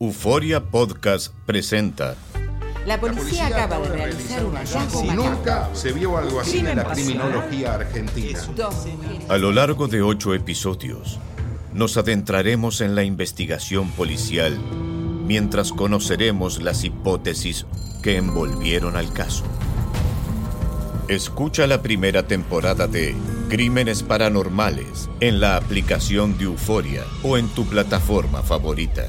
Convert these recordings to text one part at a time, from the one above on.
Euforia Podcast presenta. La policía, acaba de realizar un hallazgo Si nunca se vio algo así en la criminología argentina. A lo largo de ocho episodios, nos adentraremos en la investigación policial mientras conoceremos las hipótesis que envolvieron al caso. Escucha la primera temporada de Crímenes Paranormales en la aplicación de Euforia o en tu plataforma favorita.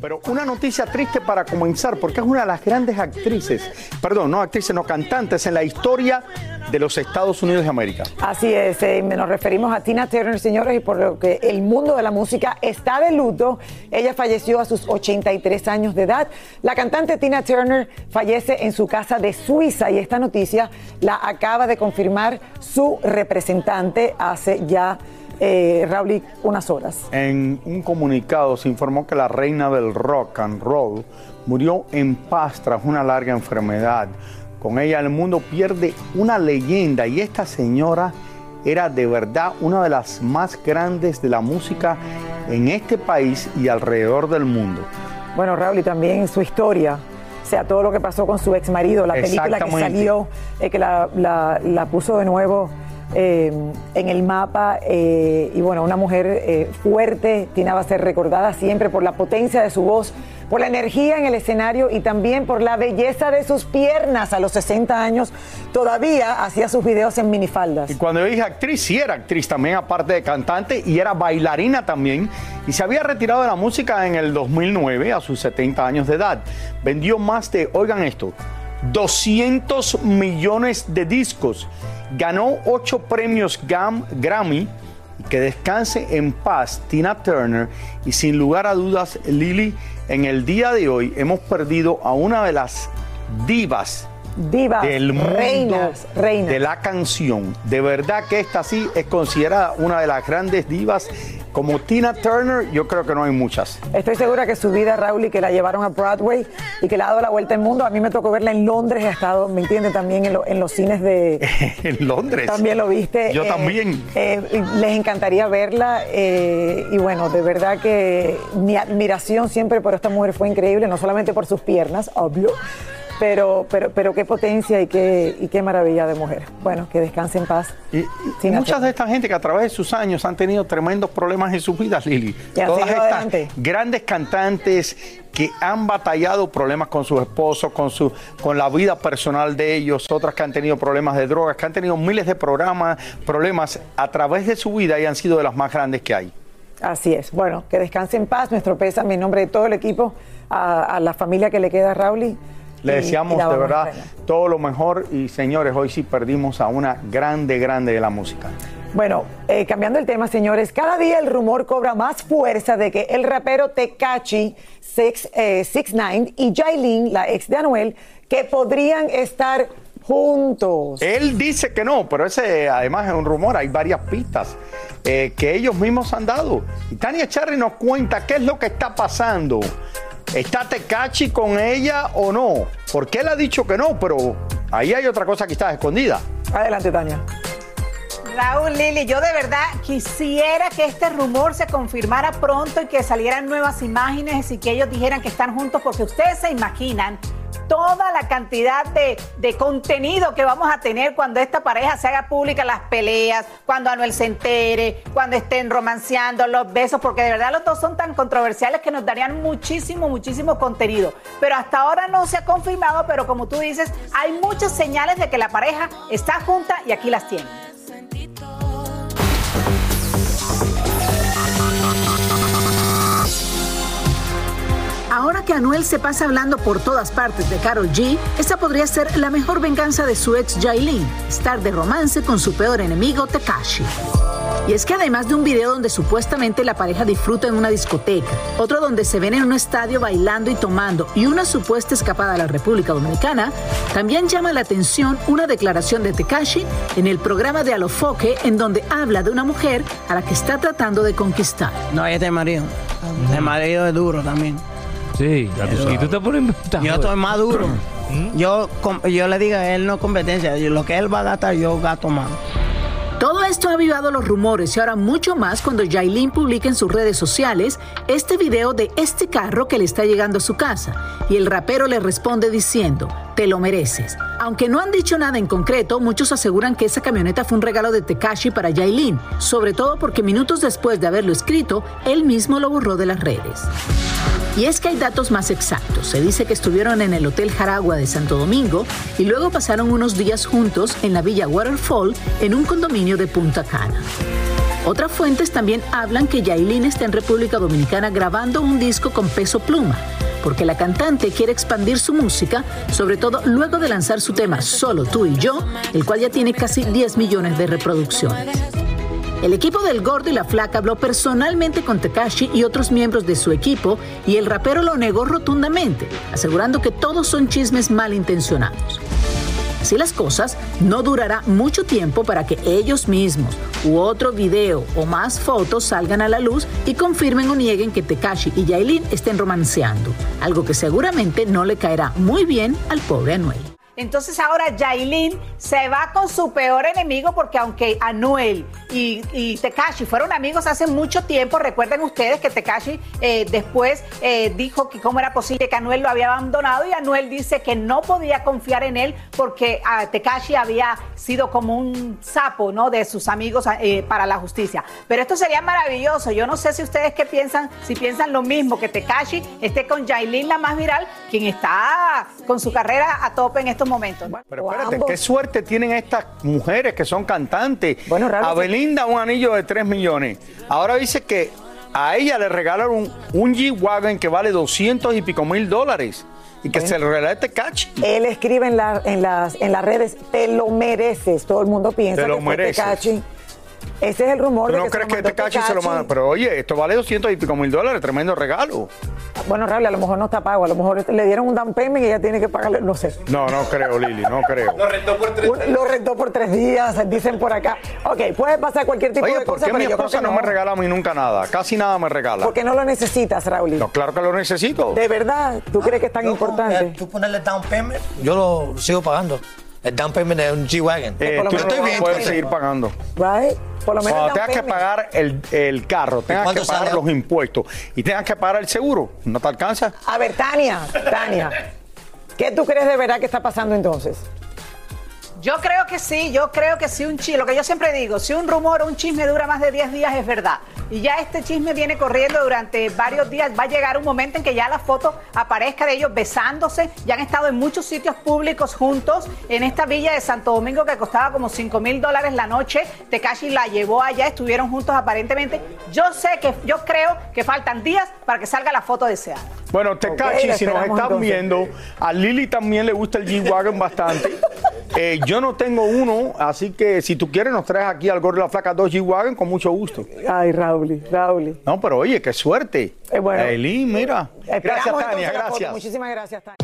Pero una noticia triste para comenzar, porque es una de las grandes actrices, perdón, no actrices, no cantantes en la historia de los Estados Unidos de América. Así es, eh, nos referimos a Tina Turner, señores, y por lo que el mundo de la música está de luto. Ella falleció a sus 83 años de edad. La cantante Tina Turner fallece en su casa de Suiza y esta noticia la acaba de confirmar su representante hace ya, eh, Raúl, unas horas. En un comunicado se informó que la reina del rock and roll murió en paz tras una larga enfermedad. Con ella el mundo pierde una leyenda y esta señora era de verdad una de las más grandes de la música en este país y alrededor del mundo. Bueno, Raúl, y también su historia. O sea, todo lo que pasó con su ex marido, la película que salió, eh, que la, la- la puso de nuevo eh, en el mapa. eh, y bueno, una mujer eh, fuerte, Tina va a ser recordada siempre por la potencia de su voz, por la energía en el escenario y también por la belleza de sus piernas. A los 60 años todavía hacía sus videos en minifaldas. Y cuando yo dije actriz, sí era actriz también, aparte de cantante, y era bailarina también. Y se había retirado de la música en el 2009, a sus 70 años de edad. Vendió más de, oigan esto, 200 millones de discos. Ganó 8 premios Gam- Grammy. Y que descanse en paz Tina Turner. Y sin lugar a dudas, Lily, en el día de hoy hemos perdido a una de las divas Divas, del mundo reinas, reinas. de la canción. De verdad que esta sí es considerada una de las grandes divas. Como Tina Turner, yo creo que no hay muchas. Estoy segura que su vida, Raúl, y que la llevaron a Broadway y que le ha dado la vuelta al mundo. A mí me tocó verla en Londres, ha estado, ¿me entiende? También en, lo- en los cines de... en Londres. También lo viste. Yo eh, también. eh, les encantaría verla. eh, y bueno, de verdad que mi admiración siempre por esta mujer fue increíble, no solamente por sus piernas, obvio. Pero, pero, pero qué potencia y qué, y qué maravilla de mujer. Bueno, que descanse en paz. Y, y muchas de esta gente que a través de sus años han tenido tremendos problemas en sus vidas, Lili. Y Todas estas adelante. grandes cantantes que han batallado problemas con sus esposos, con, su, con la vida personal de ellos, otras que han tenido problemas de drogas, que han tenido miles de programas, problemas a través de su vida y han sido de las más grandes que hay. Así es. Bueno, que descanse en paz. Nuestro pésame en nombre de todo el equipo, a, a la familia que le queda a Raúl. Le deseamos de verdad todo lo mejor y señores, hoy sí perdimos a una grande, grande de la música. Bueno, eh, cambiando el tema, señores, cada día el rumor cobra más fuerza de que el rapero Tekachi 6ix9 y Jailin, la ex de Anuel, que podrían estar juntos. Él dice que no, pero ese además es un rumor, hay varias pistas eh, que ellos mismos han dado. Y Tania Charry nos cuenta qué es lo que está pasando. ¿Está Tecachi con ella o no? Porque él ha dicho que no, pero ahí hay otra cosa que está escondida. Adelante, Tania. Raúl Lili, yo de verdad quisiera que este rumor se confirmara pronto y que salieran nuevas imágenes y que ellos dijeran que están juntos, porque ustedes se imaginan toda la cantidad de, de contenido que vamos a tener cuando esta pareja se haga pública las peleas, cuando Anuel se entere, cuando estén romanceando los besos, porque de verdad los dos son tan controversiales que nos darían muchísimo, muchísimo contenido. Pero hasta ahora no se ha confirmado, pero como tú dices, hay muchas señales de que la pareja está junta y aquí las tienen. Ahora que Anuel se pasa hablando por todas partes de Carol G, esta podría ser la mejor venganza de su ex Jailin, estar de romance con su peor enemigo Tekashi. Y es que además de un video donde supuestamente la pareja disfruta en una discoteca, otro donde se ven en un estadio bailando y tomando y una supuesta escapada a la República Dominicana, también llama la atención una declaración de Tekashi en el programa de Alofoque en donde habla de una mujer a la que está tratando de conquistar. No, este es marido. El marido es duro también. Sí, y tú te pones inventado. Yo estoy más duro. Yo, com- yo le digo a él no competencia. Yo- Lo que él va a gastar, yo gasto más. Todo esto ha avivado los rumores y ahora mucho más cuando Yailin publica en sus redes sociales este video de este carro que le está llegando a su casa y el rapero le responde diciendo, te lo mereces. Aunque no han dicho nada en concreto, muchos aseguran que esa camioneta fue un regalo de Tekashi para Yailin, sobre todo porque minutos después de haberlo escrito, él mismo lo borró de las redes. Y es que hay datos más exactos. Se dice que estuvieron en el Hotel Jaragua de Santo Domingo y luego pasaron unos días juntos en la Villa Waterfall en un condominio de Punta Cana. Otras fuentes también hablan que Yailin está en República Dominicana grabando un disco con peso pluma, porque la cantante quiere expandir su música, sobre todo luego de lanzar su tema Solo tú y yo, el cual ya tiene casi 10 millones de reproducciones. El equipo del Gordo y la Flaca habló personalmente con Tekashi y otros miembros de su equipo y el rapero lo negó rotundamente, asegurando que todos son chismes malintencionados. Así las cosas, no durará mucho tiempo para que ellos mismos u otro video o más fotos salgan a la luz y confirmen o nieguen que Tekashi y Yailin estén romanceando, algo que seguramente no le caerá muy bien al pobre Anuel. Entonces ahora Yailin se va con su peor enemigo porque aunque Anuel y, y Tekashi fueron amigos hace mucho tiempo, recuerden ustedes que Tekashi eh, después eh, dijo que cómo era posible que Anuel lo había abandonado y Anuel dice que no podía confiar en él porque ah, Tekashi había sido como un sapo ¿no? de sus amigos eh, para la justicia. Pero esto sería maravilloso. Yo no sé si ustedes qué piensan, si piensan lo mismo, que Tekashi esté con Yailin, la más viral, quien está con su carrera a tope en estos momentos. Pero espérate, qué suerte tienen estas mujeres que son cantantes. a Belinda un anillo de 3 millones. Ahora dice que a ella le regalaron un, un G-Wagon que vale 200 y pico mil dólares. Y que se lo regala este cachi. Él escribe en, la- en las, en las redes, te lo mereces. Todo el mundo piensa Te lo que fue mereces. Ese es el rumor ¿Tú de no que se crees lo que este cachi se lo manda? Pero oye, esto vale 200 y pico mil dólares, tremendo regalo. Bueno, Raúl, a lo mejor no está pago. A lo mejor le dieron un down payment y ella tiene que pagarle, no sé. No, no creo, Lili, no creo. Lo rentó por tres días. Lo rentó por tres días, dicen por acá. Ok, puede pasar cualquier tipo Oye, de ¿por cosa, qué pero mi yo creo esposa que no me regala a mí nunca nada? Casi nada me regala. Porque no lo necesitas, Raúl. No, claro que lo necesito. De verdad, ¿tú crees que es tan importante? Tú ponerle down payment, yo lo sigo pagando. El down payment un G-Wagon. Eh, tú estoy bien. puedes seguir pagando. Right? Por lo menos Cuando tengas que pagar el, el carro, tengas que pagar sale? los impuestos y tengas que pagar el seguro, ¿no te alcanza? A ver, Tania, Tania, ¿qué tú crees de verdad que está pasando entonces? Yo creo que sí, yo creo que sí un chisme, lo que yo siempre digo, si un rumor o un chisme dura más de 10 días es verdad. Y ya este chisme viene corriendo durante varios días, va a llegar un momento en que ya la foto aparezca de ellos besándose, ya han estado en muchos sitios públicos juntos, en esta villa de Santo Domingo que costaba como 5 mil dólares la noche, Tekashi la llevó allá, estuvieron juntos aparentemente. Yo sé que, yo creo que faltan días para que salga la foto deseada. Bueno, Tekashi, Ok, si nos están entonces. viendo, a Lili también le gusta el G-Wagon bastante. Eh, yo no tengo uno, así que si tú quieres nos traes aquí al Gordo la Flaca dos G-Wagon con mucho gusto. Ay, Raúl, Raúl. No, pero oye, qué suerte. Eh, bueno. Eli, mira. Gracias, Tania, gracias. Muchísimas gracias, Tania.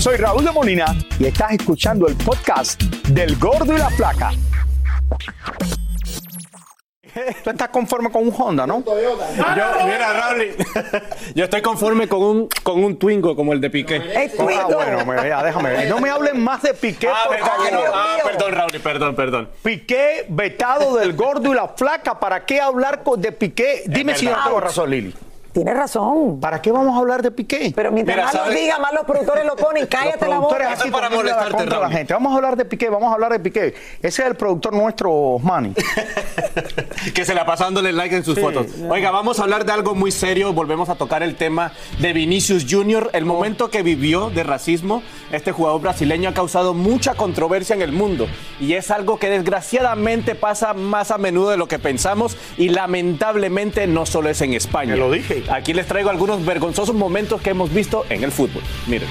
Soy Raúl de Molina y estás escuchando el podcast del Gordo y la Flaca. Tú estás conforme con un Honda, ¿no? Yo, mira, Raúl, yo estoy conforme con un, con un Twingo como el de Piqué. Ah, bueno, me- ya, déjame ver. No me hablen más de Piqué, Ah, por ¿verdad que no? favor. Ah, perdón, Raúl, perdón, perdón. Piqué vetado del gordo y la flaca. ¿Para qué hablar con- de Piqué? Dime si yo no verdad. tengo razón, Lili. Tienes razón. ¿Para qué vamos a hablar de Piqué? Pero mientras Mira, más lo ¿sabes? diga, más los productores lo ponen. Cállate la Los productores boca. así para la molestarte, la Raúl. gente. Vamos a hablar de Piqué, vamos a hablar de Piqué. Ese es el productor nuestro, Manny. que se la pasa dándole like en sus fotos. Oiga, vamos a hablar de algo muy serio. Volvemos a tocar el tema de Vinicius Junior. El momento que vivió de racismo, este jugador brasileño ha causado mucha controversia en el mundo. Y es algo que desgraciadamente pasa más a menudo de lo que pensamos. Y lamentablemente no solo es en España. Te lo dije. Aquí les traigo algunos vergonzosos momentos que hemos visto en el fútbol. Miren.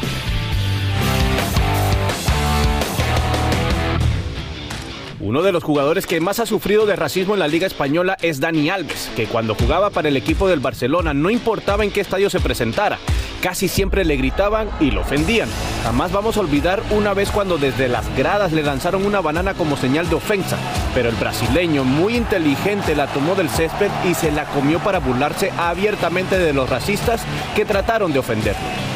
Uno de los jugadores que más ha sufrido de racismo en la Liga Española es Dani Alves, que cuando jugaba para el equipo del Barcelona no importaba en qué estadio se presentara, casi siempre le gritaban y lo ofendían. Jamás vamos a olvidar una vez cuando desde las gradas le lanzaron una banana como señal de ofensa, pero el brasileño muy inteligente la tomó del césped y se la comió para burlarse abiertamente de los racistas que trataron de ofenderlo.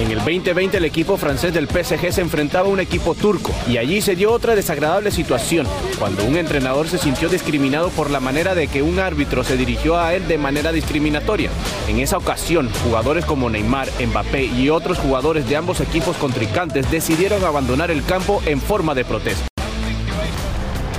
En el 2020 el equipo francés del PSG se enfrentaba a un equipo turco y allí se dio otra desagradable situación, cuando un entrenador se sintió discriminado por la manera de que un árbitro se dirigió a él de manera discriminatoria. En esa ocasión, jugadores como Neymar, Mbappé y otros jugadores de ambos equipos contrincantes decidieron abandonar el campo en forma de protesta.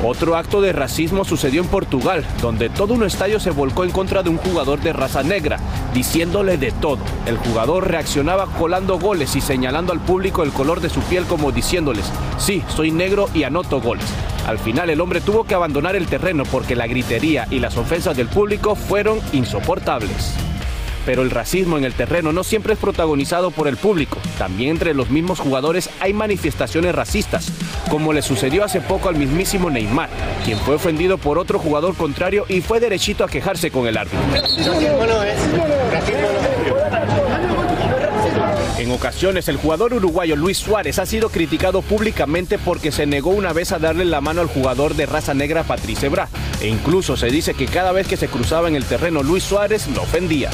Otro acto de racismo sucedió en Portugal, donde todo un estadio se volcó en contra de un jugador de raza negra, diciéndole de todo. El jugador reaccionaba colando goles y señalando al público el color de su piel como diciéndoles, sí, soy negro y anoto goles. Al final el hombre tuvo que abandonar el terreno porque la gritería y las ofensas del público fueron insoportables. Pero el racismo en el terreno no siempre es protagonizado por el público. También entre los mismos jugadores hay manifestaciones racistas, como le sucedió hace poco al mismísimo Neymar, quien fue ofendido por otro jugador contrario y fue derechito a quejarse con el árbitro. En ocasiones, el jugador uruguayo Luis Suárez ha sido criticado públicamente porque se negó una vez a darle la mano al jugador de raza negra Patrice Bra. E incluso se dice que cada vez que se cruzaba en el terreno Luis Suárez lo ofendía.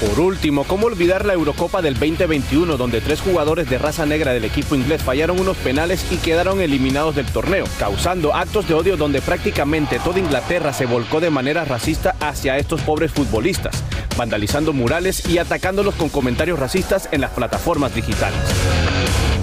Por último, ¿cómo olvidar la Eurocopa del 2021 donde tres jugadores de raza negra del equipo inglés fallaron unos penales y quedaron eliminados del torneo, causando actos de odio donde prácticamente toda Inglaterra se volcó de manera racista hacia estos pobres futbolistas, vandalizando murales y atacándolos con comentarios racistas en las plataformas digitales.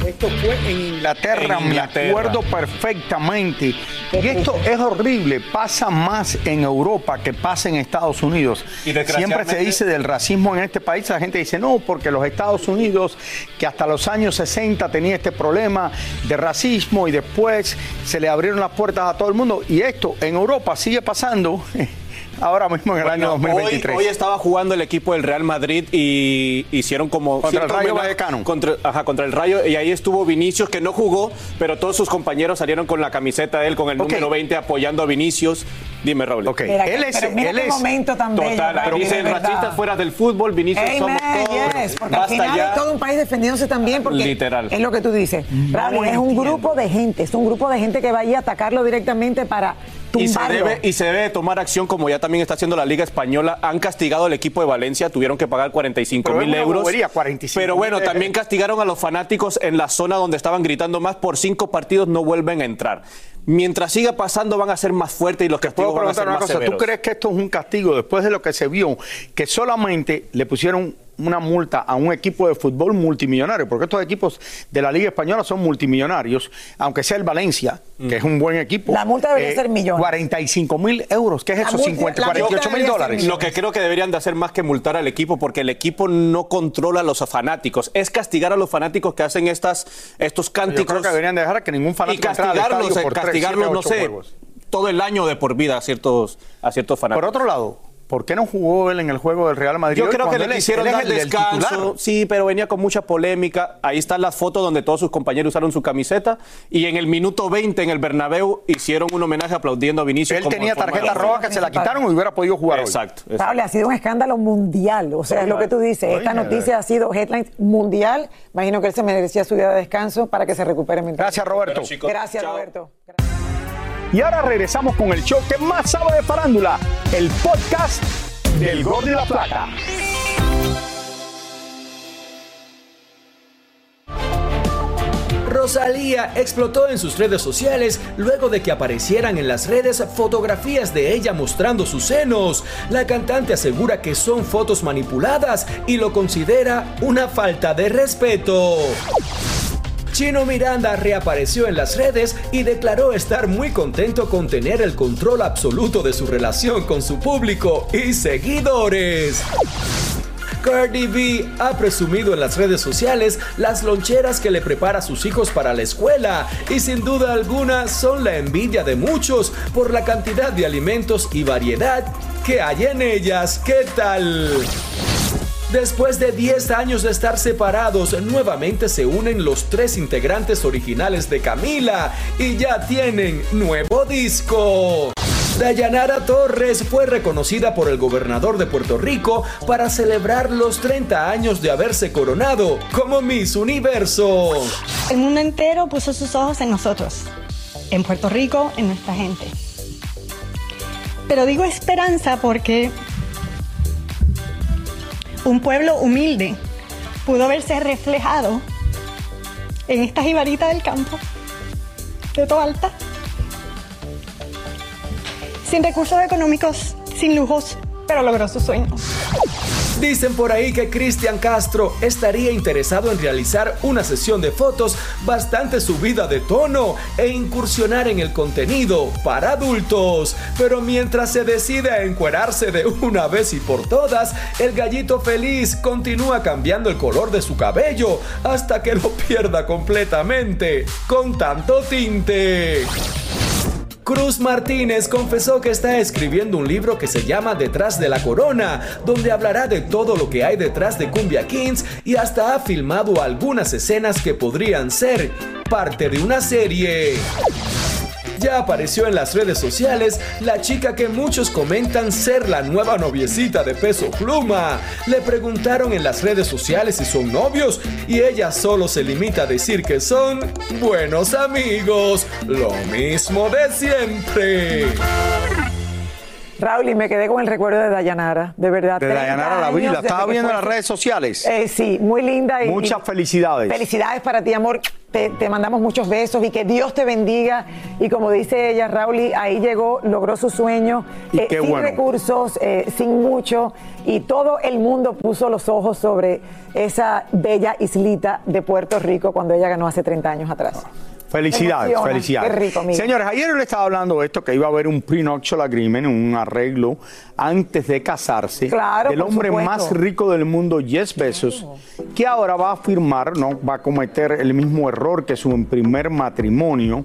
Esto fue en Inglaterra, En Inglaterra. me acuerdo perfectamente. Y esto es horrible, pasa más en Europa que pasa en Estados Unidos. Y Siempre se dice del racismo en este país, la gente dice, no, porque los Estados Unidos, que hasta los años 60 tenía este problema de racismo y después se le abrieron las puertas a todo el mundo. Y esto en Europa sigue pasando ahora mismo en el año Bueno, 2023. Hoy, hoy estaba jugando el equipo del Real Madrid y hicieron como Contra el Rayo Vallecano. Contra, ajá, contra el Rayo y ahí estuvo Vinicius que no jugó, pero todos sus compañeros salieron con la camiseta de él con el número 20 apoyando a Vinicius. Dime, Raúl. Ok, Mira, él que- es, pero mira él qué es momento tan bello, Total, ahí Raúl, dice de verdad. racistas fuera del fútbol, Vinicius somos todos. yes, porque al Basta final ya. es todo un país defendiéndose también porque Literal. es lo que tú dices. Raúl, es un grupo de gente, es un grupo de gente que va ahí a atacarlo directamente para Y se, debe, y se debe de tomar acción, como ya también está haciendo la Liga Española. Han castigado al equipo de Valencia, tuvieron que pagar 45 Pero es mil euros. bobería, 45 Pero bueno, también castigaron a los fanáticos en la zona donde estaban gritando más. Por cinco partidos no vuelven a entrar. Mientras siga pasando, van a ser más fuertes y los castigos van a ser una más cosa, ¿tú crees que esto es un castigo después de lo que se vio, que solamente le pusieron una multa a un equipo de fútbol multimillonario? Porque estos equipos de la Liga Española son multimillonarios, aunque sea el Valencia, que es un buen equipo. La multa debería ser millón. 45 mil euros, ¿qué es La eso? multa- 50, la multa 48 mil dólares. Lo que creo que deberían de hacer más que multar al equipo, porque el equipo no controla a los fanáticos. Es castigar a los fanáticos que hacen estas, estos Yo cánticos. creo que deberían dejar que ningún y fanático al castigarlos, eh, por castigarlos, no sé, juegos. todo el año de por vida a ciertos, a ciertos fanáticos. Por otro lado, ¿por qué no jugó él en el juego del Real Madrid? Yo hoy creo que le quisieron dar del descanso. Sí, pero venía con mucha polémica. Ahí están las fotos donde todos sus compañeros usaron su camiseta. Y en el minuto 20 en el Bernabéu hicieron un homenaje aplaudiendo a Vinicius. Él como tenía tarjeta de- roja que se la quitaron y hubiera podido jugar hoy. Exacto. exacto. Raúl, ha sido un escándalo mundial. O sea, es lo que tú dices. Esta Oye. noticia ha sido headlines mundial. Imagino que él se merecía su día de descanso para que se recupere mentalmente. Gracias, Roberto. Gracias, chao. Roberto. Y ahora regresamos con el show que más sabe de farándula, el podcast del Gol de la Plata. Rosalía explotó en sus redes sociales luego de que aparecieran en las redes fotografías de ella mostrando sus senos. La cantante asegura que son fotos manipuladas y lo considera una falta de respeto. Chino Miranda reapareció en las redes y declaró estar muy contento con tener el control absoluto de su relación con su público y seguidores. Cardi B ha presumido en las redes sociales las loncheras que le prepara a sus hijos para la escuela y sin duda alguna son la envidia de muchos por la cantidad de alimentos y variedad que hay en ellas. ¿Qué tal? Después de 10 años de estar separados, nuevamente se unen los tres integrantes originales de Camila y ya tienen nuevo disco. Dayanara Torres fue reconocida por el gobernador de Puerto Rico para celebrar los 30 años de haberse coronado como Miss Universo. El mundo entero puso sus ojos en nosotros, en Puerto Rico, en nuestra gente. Pero digo esperanza porque un pueblo humilde pudo verse reflejado en esta jibarita del campo, de Toalta, sin recursos económicos, sin lujos, pero logró sus sueños. Dicen por ahí que Cristian Castro estaría interesado en realizar una sesión de fotos bastante subida de tono e incursionar en el contenido para adultos. Pero mientras se decide a encuerarse de una vez y por todas, el gallito feliz continúa cambiando el color de su cabello hasta que lo pierda completamente con tanto tinte. Cruz Martínez confesó que está escribiendo un libro que se llama Detrás de la Corona, donde hablará de todo lo que hay detrás de Cumbia Kings y hasta ha filmado algunas escenas que podrían ser parte de una serie. Ya apareció en las redes sociales la chica que muchos comentan ser la nueva noviecita de peso pluma. Le preguntaron en las redes sociales si son novios y ella solo se limita a decir que son buenos amigos. Lo mismo de siempre. Raúl, y me quedé con el recuerdo de Dayanara, de verdad. De 30 Dayanara la vi, la años desde estaba viendo en las redes sociales. Eh, sí, muy linda. Y, Muchas felicidades. Felicidades para ti, amor. Te, te mandamos muchos besos y que Dios te bendiga. Y como dice ella, Raúl, y ahí llegó, logró su sueño, Y eh, sin bueno. recursos, eh, sin mucho. Y todo el mundo puso los ojos sobre esa bella islita de Puerto Rico cuando ella ganó hace 30 años atrás. Felicidades, Emociona. felicidades. Qué rico, amigo. Señores, ayer le estaba hablando de esto, que iba a haber un prenuptial agreement, un arreglo antes de casarse Claro, por hombre supuesto. más rico del mundo, Jeff Bezos, que ahora va a firmar, no va a cometer el mismo error que su primer matrimonio,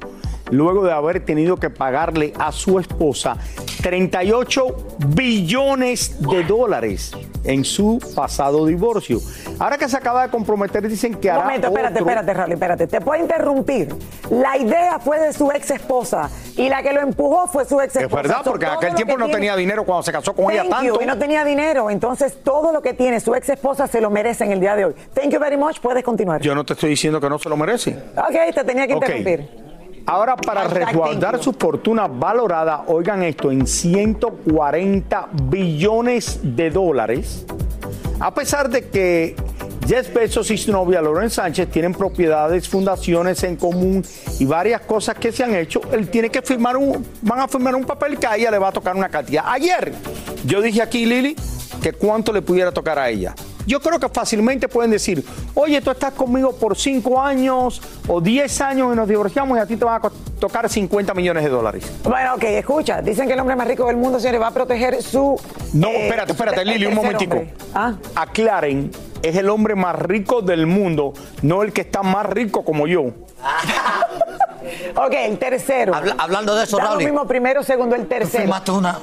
luego de haber tenido que pagarle a su esposa 38 billones de dólares en su pasado divorcio. Ahora que se acaba de comprometer, dicen que Un hará momento, espérate, otro- espérate, Raúl, espérate. Te puedo interrumpir. La idea fue de su ex esposa y la que lo empujó fue su ex Es esposa. verdad, porque en aquel tiempo no tenía dinero cuando se casó con ella Thank you, tanto. y no tenía dinero. Entonces, todo lo que tiene su ex esposa se lo merece en el día de hoy. Thank you very much. Puedes continuar. Yo no te estoy diciendo que no se lo merece. Ok, te tenía que interrumpir. Ahora, para resguardar su fortuna valorada, oigan esto, en 140 billones de dólares, a pesar de que Jeff Bezos y su novia Lauren Sánchez tienen propiedades, fundaciones en común y varias cosas que se han hecho, él tiene que firmar un, van a firmar un papel que a ella le va a tocar una cantidad. Ayer, yo dije aquí, Lili, que cuánto le pudiera tocar a ella. Yo creo que fácilmente pueden decir, oye, tú estás conmigo por 5 años o 10 años y nos divorciamos y a ti te van a tocar 50 millones de dólares. Bueno, ok, escucha. Dicen que el hombre más rico del mundo, señores, va a proteger su. No, eh, espérate, espérate, Lili, un momentico. Ah. Aclaren, es el hombre más rico del mundo, no el que está más rico como yo. Ok, el tercero. hablando de eso, Raúl. mismo primero, segundo, el tercero. firmaste una.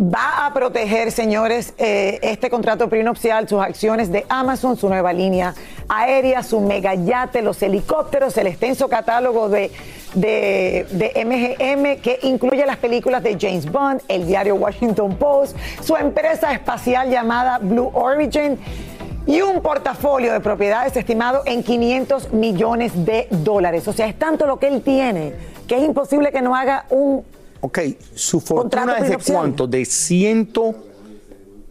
Va a proteger, señores, eh, este contrato prenupcial, sus acciones de Amazon, su nueva línea aérea, su megayate, los helicópteros, el extenso catálogo de, de, de MGM que incluye las películas de James Bond, el diario Washington Post, su empresa espacial llamada Blue Origin y un portafolio de propiedades estimado en 500 millones de dólares. O sea, es tanto lo que él tiene que es imposible que no haga un Ok, su fortuna es de cuánto? De ciento.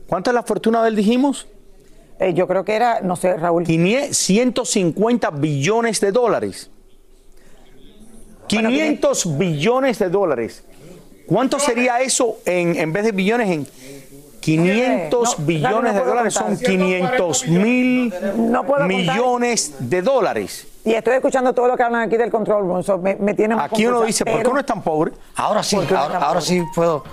¿Cuánto es la fortuna de él, dijimos? Eh, yo creo que era, no sé, Raúl. 150 billones de dólares. 500 billones de dólares. ¿Cuánto sería eso en, en vez de billones en 500 No, billones no de dólares? contar. Son 500 mil No millones de dólares. Y estoy escuchando todo lo que hablan aquí del control room, so me, me tiene Aquí uno dice, ¿por qué uno es tan pobre? Ahora sí, ahora, ahora sí puedo.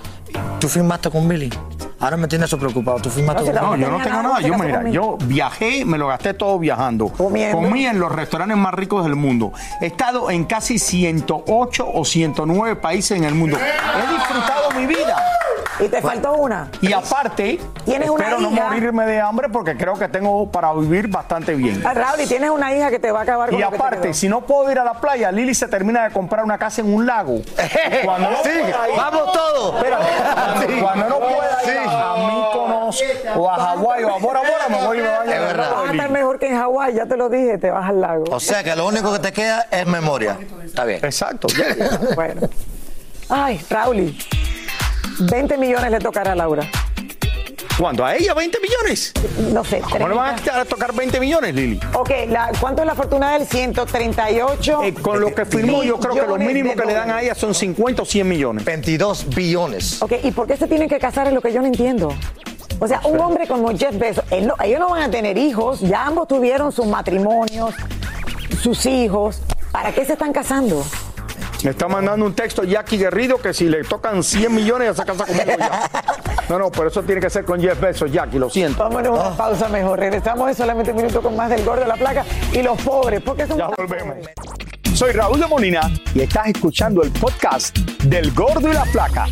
Tú firmaste con Billy. Ahora me tienes eso preocupado. Tú firmaste con No, yo no tengo nada, mira, yo viajé, me lo gasté todo viajando. Comiendo. Comí en los restaurantes más ricos del mundo. He estado en casi 108 o 109 países en el mundo. He disfrutado mi vida. Y te faltó una. Y aparte, Tienes una espero no morirme de hambre porque creo que tengo para vivir bastante bien. Ah, Raúl, y tienes una hija que te va a acabar con Y lo que te aparte, si no puedo ir a la playa, Lili se termina de comprar una casa en un lago. Cuando no Sí, pueda ir- vamos todos. Sí. cuando no pueda ir a, a Mykonos o a Hawái o a Bora Bora, me voy y me baño el verdad. Vas a estar mejor que en Hawái, ya te lo dije, te vas al lago. O sea que lo único que te queda es memoria. Está bien. Exacto. Bueno. Ay, Raúl, 20 millones le tocará a Laura. ¿Cuándo? ¿A ella 20 millones? No sé, ¿Cómo le van 30. a tocar 20 millones, Lili? Ok, la, ¿cuánto es la fortuna de él? 138. Eh, con lo que firmó, yo creo que lo mínimo que le dan a ella son 50 o 100 millones. 22 billones. Ok, ¿y por qué se tienen que casar? Es lo que yo no entiendo. O sea, un hombre como Jeff Bezos, él no- ellos no van a tener hijos, ya ambos tuvieron sus matrimonios, sus hijos. ¿Para qué se están casando? Me está mandando un texto Jackie Guerrido que si le tocan 100 millones ya se casa conmigo ya. No, no, por eso tiene que ser con Jeff Bezos, Jackie, lo siento. Vámonos a una pausa mejor. Regresamos en solamente un minuto con más del gordo de la placa y los pobres. porque son Ya volvemos. pobres? Soy Raúl de Molina y estás escuchando el podcast del Gordo y la Flaca.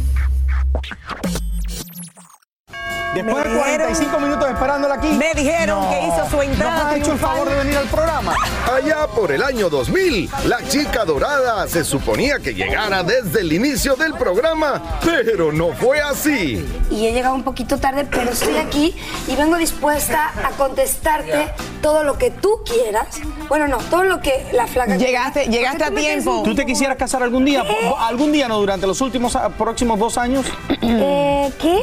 Después de Me dijeron- 45 minutos esperándola aquí. Me dijeron que hizo su entrada ¿No has hecho el favor de venir al programa? Allá por el año 2000, la chica dorada se suponía que llegara desde el inicio del programa, pero no fue así. y he llegado un poquito tarde, pero estoy aquí y vengo dispuesta a contestarte todo lo que tú quieras. Bueno, no, todo lo que la flaca Llegaste, llegaste a tiempo. ¿Tú te quisieras casar algún día? ¿Algún día no durante los últimos ah, próximos dos años? Eh, ¿Qué?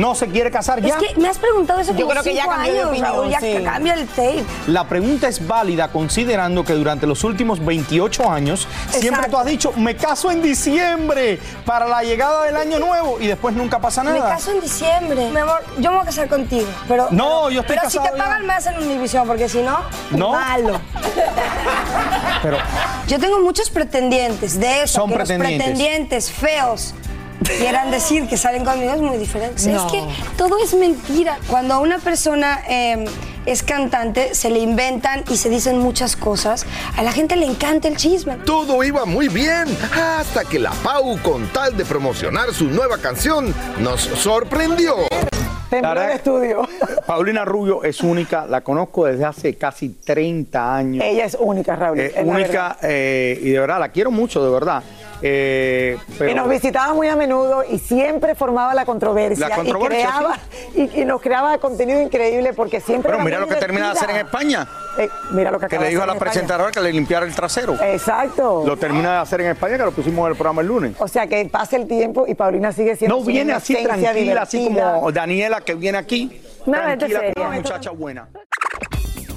No se quiere casar ya. Es que me has preguntado eso Yo como creo que ya cinco cambió de años, opinión, Raúl, ya sí. cambia el tape. La pregunta es válida considerando que durante los últimos 28 años siempre tú has dicho, me caso en diciembre para la llegada del año nuevo y después nunca pasa nada. Me caso en diciembre. Mi amor, yo me voy a casar contigo. Pero, No, pero- yo estoy Pero si te ya. pagan más en Univision, porque si no, No. malo. Pero Yo tengo muchos pretendientes de eso. Son que pretendientes. Los pretendientes feos quieran decir que salen conmigo es muy diferente. No. Es que todo es mentira. Cuando una persona eh, es cantante, se le inventan y se dicen muchas cosas. A la gente le encanta el chisme. Todo iba muy bien hasta que la Pau, con tal de promocionar su nueva canción, nos sorprendió. Tembló el estudio. Paulina Rubio es única, la conozco desde hace casi 30 años. Ella es única, Raúl. Eh, es única eh, y de verdad, la quiero mucho, de verdad. Eh, pero- Y nos visitaba muy a menudo y siempre formaba la controversia. La controversia, Y, creaba, y, y nos creaba contenido increíble porque siempre. Pero mira lo que termina de hacer en. España. Eh, mira lo que le dijo a la presentadora que le limpiara el trasero. Exacto. Lo termina de hacer en España, que lo pusimos en el programa el lunes. O sea que pasa el tiempo y Paulina sigue siendo. No viene así tranquila, así como Daniela que viene aquí. Una gente tranquila, una muchacha buena.